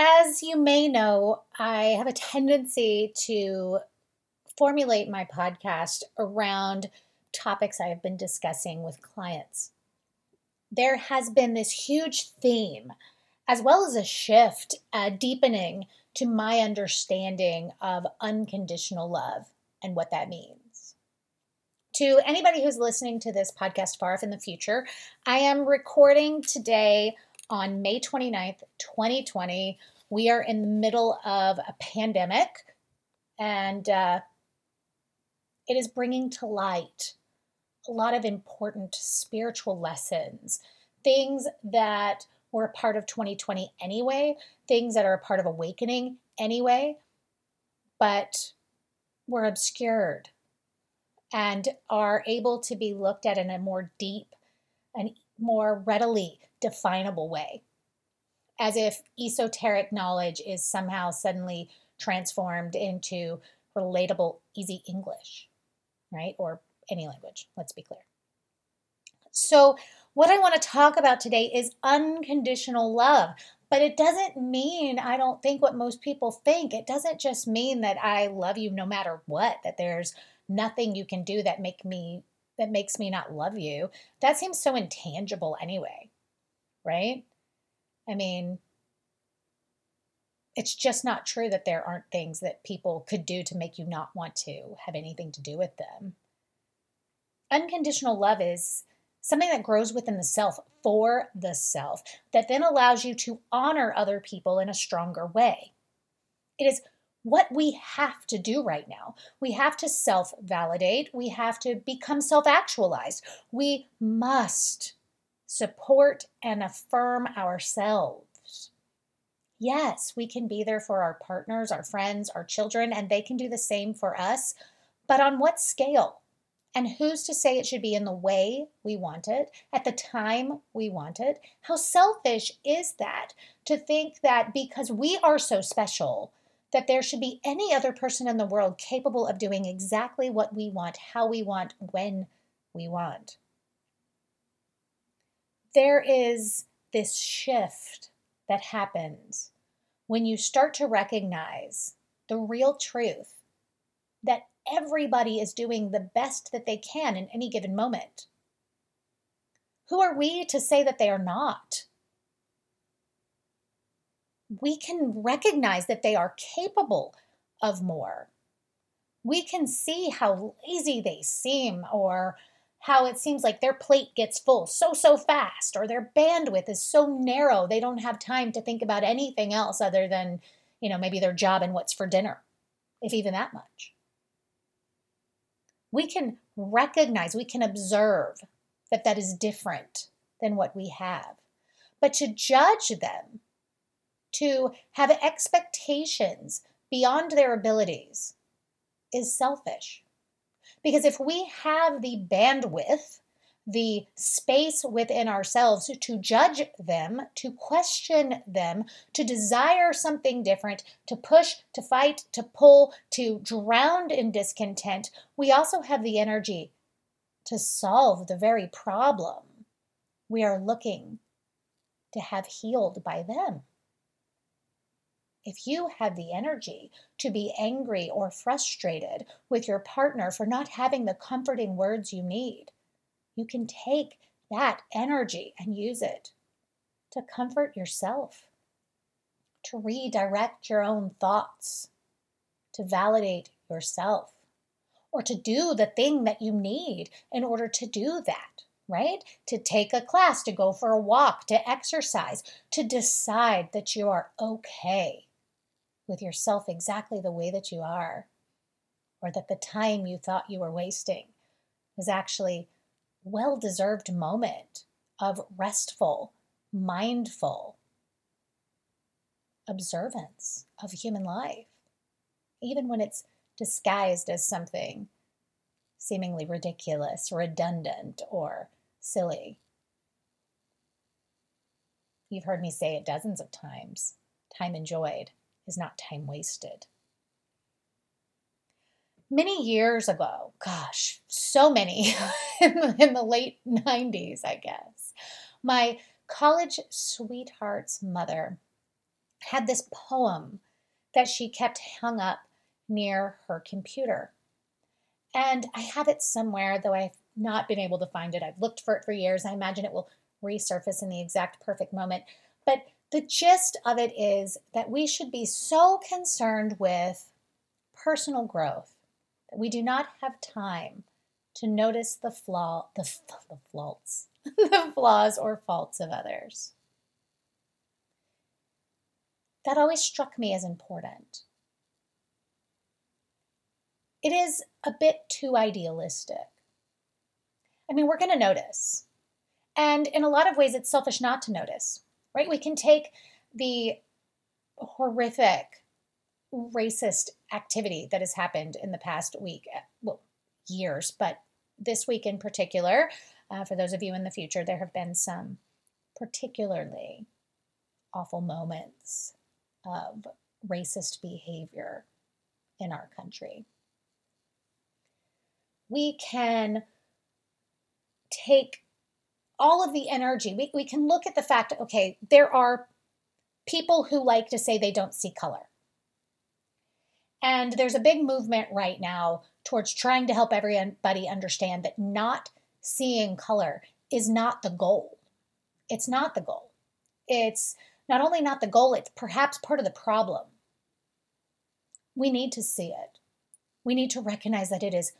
As you may know, I have a tendency to formulate my podcast around topics I have been discussing with clients. There has been this huge theme, as well as a shift, a deepening to my understanding of unconditional love and what that means. To anybody who's listening to this podcast far off in the future, I am recording today on May 29th, 2020. We are in the middle of a pandemic, and uh, it is bringing to light a lot of important spiritual lessons, things that were a part of 2020 anyway, things that are a part of awakening anyway, but were obscured and are able to be looked at in a more deep and more readily definable way, as if esoteric knowledge is somehow suddenly transformed into relatable, easy English, right? Or any language, let's be clear. So, what I want to talk about today is unconditional love. But it doesn't mean I don't think what most people think. It doesn't just mean that I love you no matter what, that there's nothing you can do that make me that makes me not love you. That seems so intangible anyway right? I mean, it's just not true that there aren't things that people could do to make you not want to have anything to do with them. Unconditional love is something that grows within the self for the self that then allows you to honor other people in a stronger way. It is what we have to do right now. We have to self validate, we have to become self actualized. We must support and affirm ourselves. Yes, we can be there for our partners, our friends, our children, and they can do the same for us. But on what scale? And who's to say it should be in the way we want it, at the time we want it? How selfish is that to think that because we are so special, that there should be any other person in the world capable of doing exactly what we want, how we want, when we want? There is this shift that happens when you start to recognize the real truth that everybody is doing the best that they can in any given moment. Who are we to say that they are not? We can recognize that they are capable of more. We can see how lazy they seem or how it seems like their plate gets full so, so fast, or their bandwidth is so narrow, they don't have time to think about anything else other than, you know, maybe their job and what's for dinner, if even that much. We can recognize, we can observe that that is different than what we have. But to judge them, to have expectations beyond their abilities, is selfish. Because if we have the bandwidth, the space within ourselves to judge them, to question them, to desire something different, to push, to fight, to pull, to drown in discontent, we also have the energy to solve the very problem we are looking to have healed by them. If you have the energy to be angry or frustrated with your partner for not having the comforting words you need, you can take that energy and use it to comfort yourself, to redirect your own thoughts, to validate yourself, or to do the thing that you need in order to do that right? To take a class, to go for a walk, to exercise, to decide that you are okay with yourself exactly the way that you are, or that the time you thought you were wasting was actually a well deserved moment of restful, mindful, observance of human life, even when it's disguised as something seemingly ridiculous, redundant, or silly. You've heard me say it dozens of times time enjoyed is not time wasted. Many years ago, gosh, so many, in, the, in the late 90s, I guess, my college sweetheart's mother had this poem that she kept hung up near her computer. And I have it somewhere, though I've not been able to find it. I've looked for it for years. I imagine it will resurface in the exact perfect moment. But the gist of it is that we should be so concerned with personal growth that we do not have time to notice the flaw, the, the the flaws or faults of others. That always struck me as important. It is a bit too idealistic. I mean, we're going to notice. And in a lot of ways, it's selfish not to notice, right? We can take the horrific racist activity that has happened in the past week, eh, well, years, but this week in particular, uh, for those of you in the future, there have been some particularly awful moments of racist behavior in our country. We can take all of the energy, we, we can look at the fact, okay, there are people who like to say they don't see color. And there's a big movement right now towards trying to help everybody understand that not seeing color is not the goal. It's not the goal. It's not only not the goal, it's perhaps part of the problem. We need to see it. We need to recognize that it is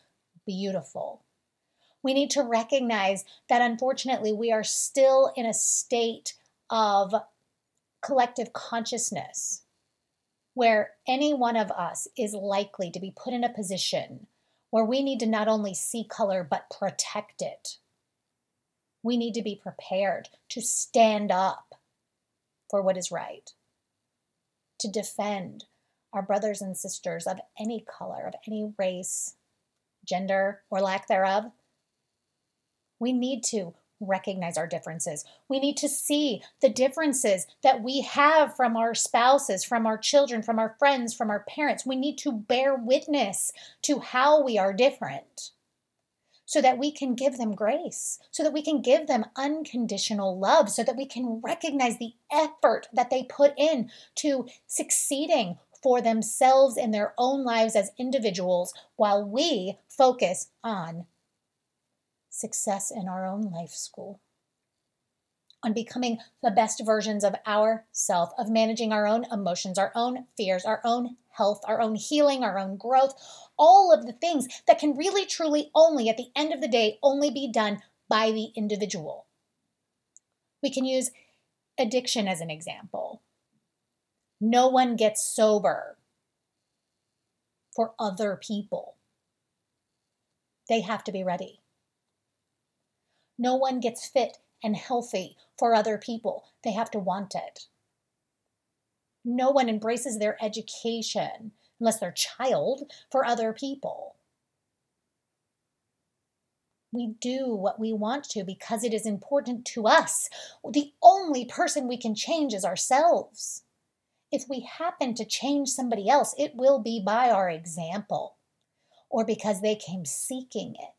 beautiful. We need to recognize that unfortunately we are still in a state of collective consciousness where any one of us is likely to be put in a position where we need to not only see color but protect it. We need to be prepared to stand up for what is right, to defend our brothers and sisters of any color, of any race, gender, or lack thereof. We need to recognize our differences. We need to see the differences that we have from our spouses, from our children, from our friends, from our parents. We need to bear witness to how we are different so that we can give them grace, so that we can give them unconditional love, so that we can recognize the effort that they put in to succeeding for themselves in their own lives as individuals while we focus on success in our own life school, on becoming the best versions of ourself, of managing our own emotions, our own fears, our own health, our own healing, our own growth, all of the things that can really, truly only, at the end of the day, only be done by the individual. We can use addiction as an example. No one gets sober for other people. They have to be ready. No one gets fit and healthy for other people. They have to want it. No one embraces their education, unless they're child, for other people. We do what we want to because it is important to us. The only person we can change is ourselves. If we happen to change somebody else, it will be by our example or because they came seeking it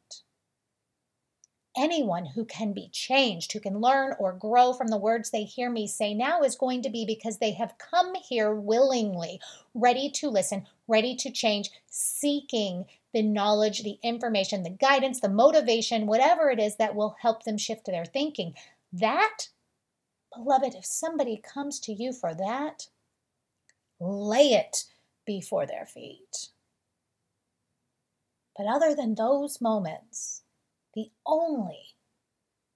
anyone who can be changed, who can learn or grow from the words they hear me say now is going to be because they have come here willingly, ready to listen, ready to change, seeking the knowledge, the information, the guidance, the motivation, whatever it is that will help them shift their thinking. That, beloved, if somebody comes to you for that, lay it before their feet. But other than those moments, the only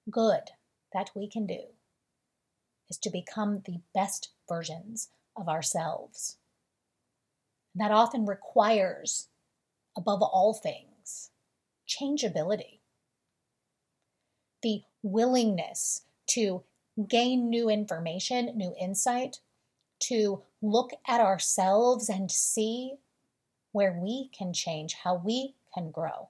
good that we can do is to become the best versions of ourselves. And that often requires, above all things, changeability. The willingness to gain new information, new insight, to look at ourselves and see where we can change, how we can grow.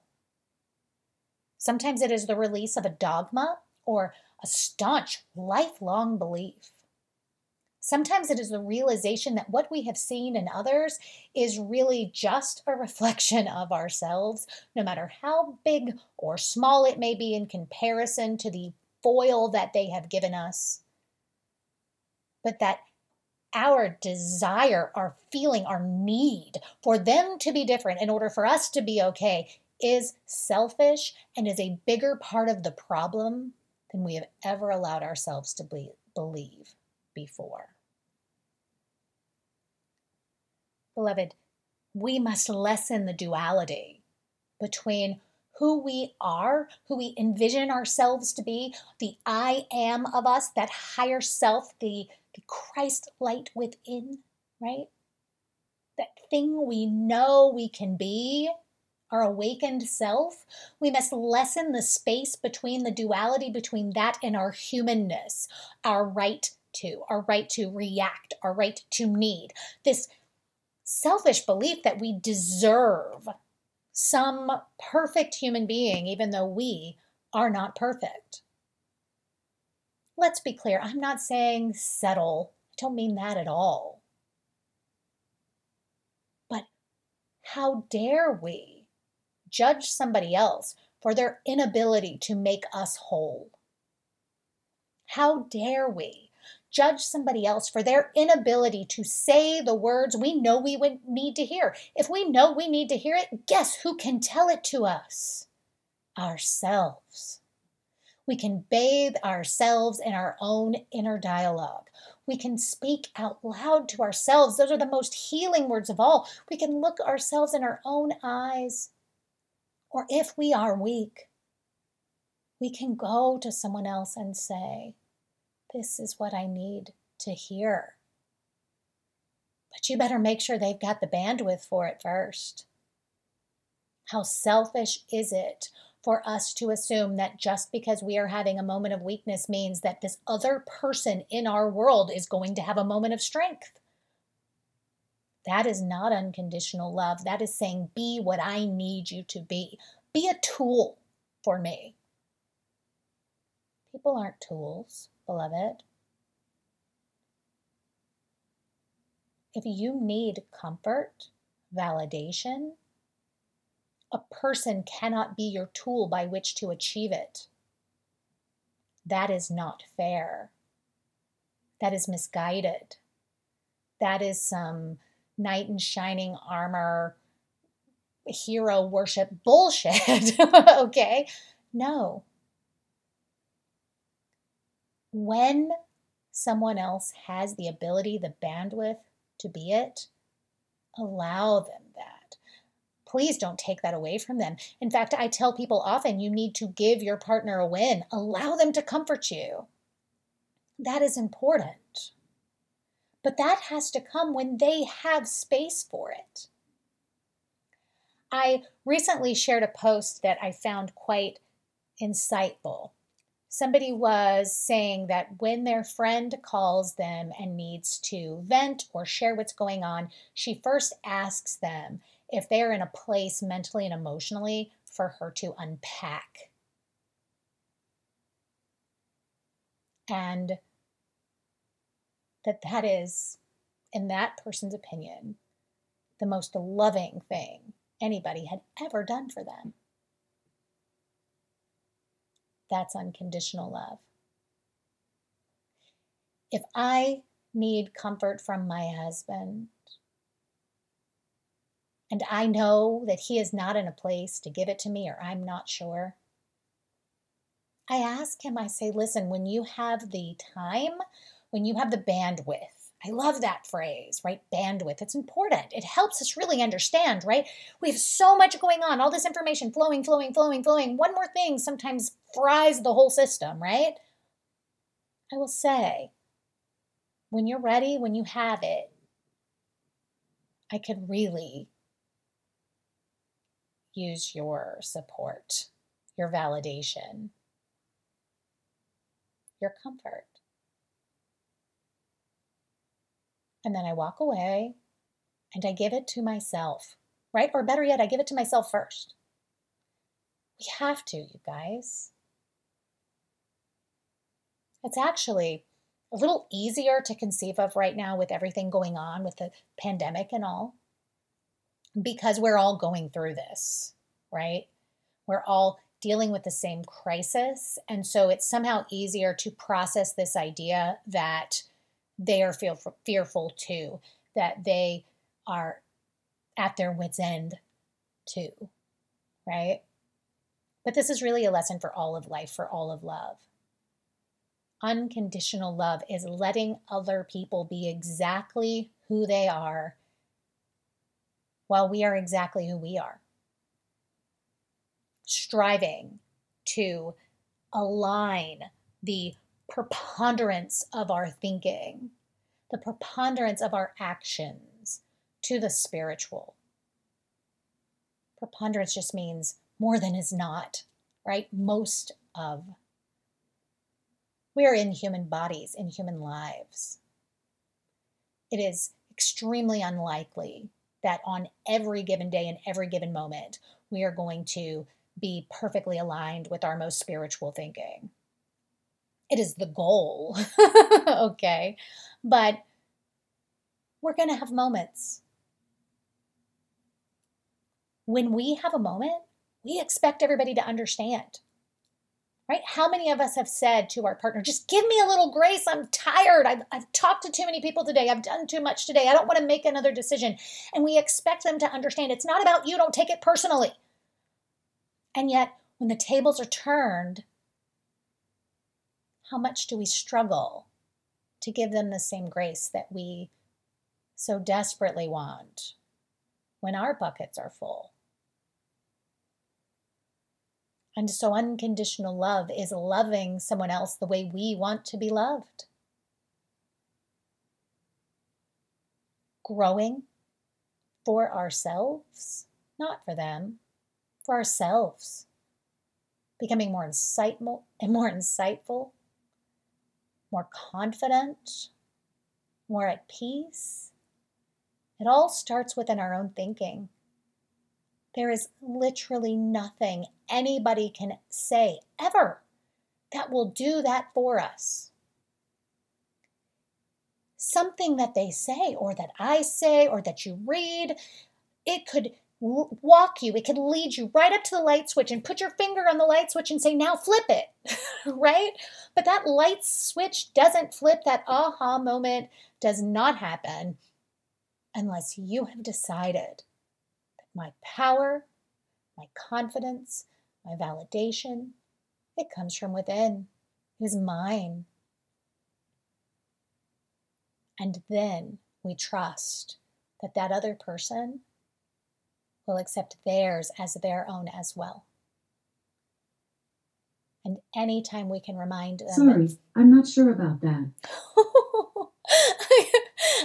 Sometimes it is the release of a dogma or a staunch, lifelong belief. Sometimes it is the realization that what we have seen in others is really just a reflection of ourselves, no matter how big or small it may be in comparison to the foil that they have given us. But that our desire, our feeling, our need for them to be different in order for us to be okay is selfish and is a bigger part of the problem than we have ever allowed ourselves to be, believe before. Beloved, we must lessen the duality between who we are, who we envision ourselves to be, the I am of us, that higher self, the, the Christ light within, right? That thing we know we can be, our awakened self. We must lessen the space between the duality between that and our humanness, our right to, our right to react, our right to need. This selfish belief that we deserve some perfect human being, even though we are not perfect. Let's be clear, I'm not saying settle. I don't mean that at all. But how dare we judge somebody else for their inability to make us whole? How dare we judge somebody else for their inability to say the words we know we would need to hear. If we know we need to hear it, guess who can tell it to us? Ourselves. We can bathe ourselves in our own inner dialogue. We can speak out loud to ourselves. Those are the most healing words of all. We can look ourselves in our own eyes. Or if we are weak, we can go to someone else and say, this is what I need to hear. But you better make sure they've got the bandwidth for it first. How selfish is it for us to assume that just because we are having a moment of weakness means that this other person in our world is going to have a moment of strength? That is not unconditional love. That is saying, be what I need you to be. Be a tool for me. People aren't tools beloved. If you need comfort, validation, a person cannot be your tool by which to achieve it. That is not fair. That is misguided. That is some knight in shining armor, hero worship bullshit. okay? No, when someone else has the ability, the bandwidth to be it, allow them that. Please don't take that away from them. In fact, I tell people often you need to give your partner a win, allow them to comfort you. That is important. But that has to come when they have space for it. I recently shared a post that I found quite insightful somebody was saying that when their friend calls them and needs to vent or share what's going on, she first asks them if they're in a place mentally and emotionally for her to unpack. And that that is, in that person's opinion, the most loving thing anybody had ever done for them. That's unconditional love. If I need comfort from my husband, and I know that he is not in a place to give it to me or I'm not sure, I ask him, I say, listen, when you have the time, when you have the bandwidth, I love that phrase, right? Bandwidth. It's important. It helps us really understand, right? We have so much going on, all this information flowing, flowing, flowing, flowing. One more thing sometimes fries the whole system, right? I will say, when you're ready, when you have it, I could really use your support, your validation, your comfort. And then I walk away and I give it to myself, right? Or better yet, I give it to myself first. We have to, you guys. It's actually a little easier to conceive of right now with everything going on with the pandemic and all, because we're all going through this, right? We're all dealing with the same crisis. And so it's somehow easier to process this idea that they are feel, fearful too, that they are at their wits' end too, right? But this is really a lesson for all of life, for all of love. Unconditional love is letting other people be exactly who they are while we are exactly who we are striving to align the preponderance of our thinking, the preponderance of our actions to the spiritual. Preponderance just means more than is not, right? Most of. We are in human bodies, in human lives. It is extremely unlikely that on every given day and every given moment, we are going to be perfectly aligned with our most spiritual thinking. It is the goal, okay? But we're going to have moments. When we have a moment, we expect everybody to understand. Right? How many of us have said to our partner, just give me a little grace. I'm tired. I've, I've talked to too many people today. I've done too much today. I don't want to make another decision. And we expect them to understand it's not about you. Don't take it personally. And yet, when the tables are turned, how much do we struggle to give them the same grace that we so desperately want when our buckets are full? And so, unconditional love is loving someone else the way we want to be loved. Growing for ourselves, not for them for ourselves, becoming more insightful and more insightful, more confident, more at peace. It all starts within our own thinking. There is literally nothing anybody can say ever that will do that for us. Something that they say, or that I say, or that you read, it could walk you. It can lead you right up to the light switch and put your finger on the light switch and say, now flip it, right? But that light switch doesn't flip. That aha moment does not happen unless you have decided that my power, my confidence, my validation, it comes from within, it is mine. And then we trust that that other person will accept theirs as their own as well. And anytime we can remind them. Sorry, I'm not sure about that.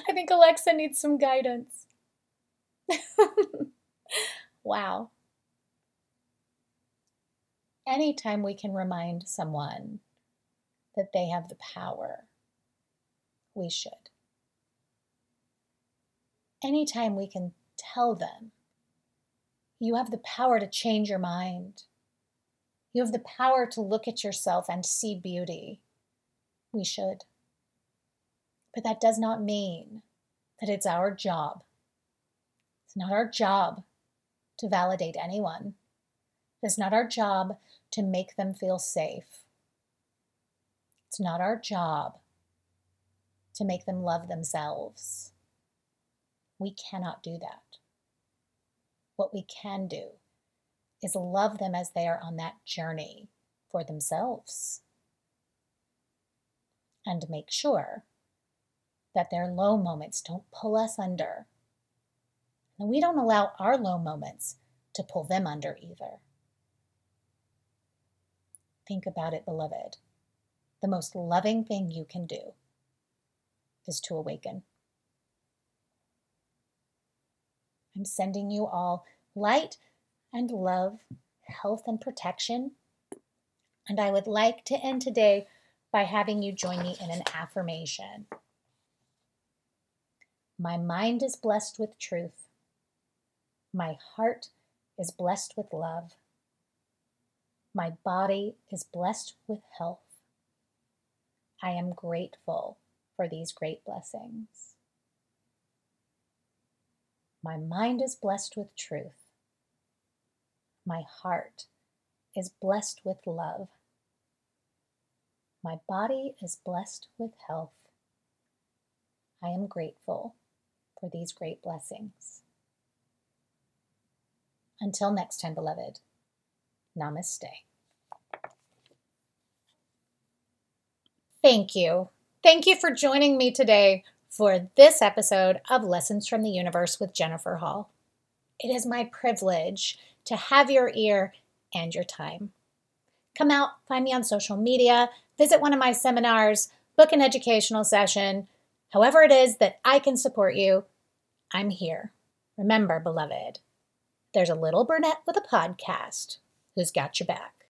I think Alexa needs some guidance. wow. Anytime we can remind someone that they have the power, we should. Anytime we can tell them you have the power to change your mind. You have the power to look at yourself and see beauty. We should. But that does not mean that it's our job. It's not our job to validate anyone. It's not our job to make them feel safe. It's not our job to make them love themselves. We cannot do that what we can do is love them as they are on that journey for themselves and make sure that their low moments don't pull us under. And we don't allow our low moments to pull them under either. Think about it, beloved. The most loving thing you can do is to awaken. I'm sending you all light and love, health and protection. And I would like to end today by having you join me in an affirmation. My mind is blessed with truth. My heart is blessed with love. My body is blessed with health. I am grateful for these great blessings. My mind is blessed with truth. My heart is blessed with love. My body is blessed with health. I am grateful for these great blessings. Until next time, beloved, namaste. Thank you. Thank you for joining me today for this episode of Lessons from the Universe with Jennifer Hall. It is my privilege to have your ear and your time. Come out, find me on social media, visit one of my seminars, book an educational session. However, it is that I can support you, I'm here. Remember, beloved, there's a little brunette with a podcast who's got your back.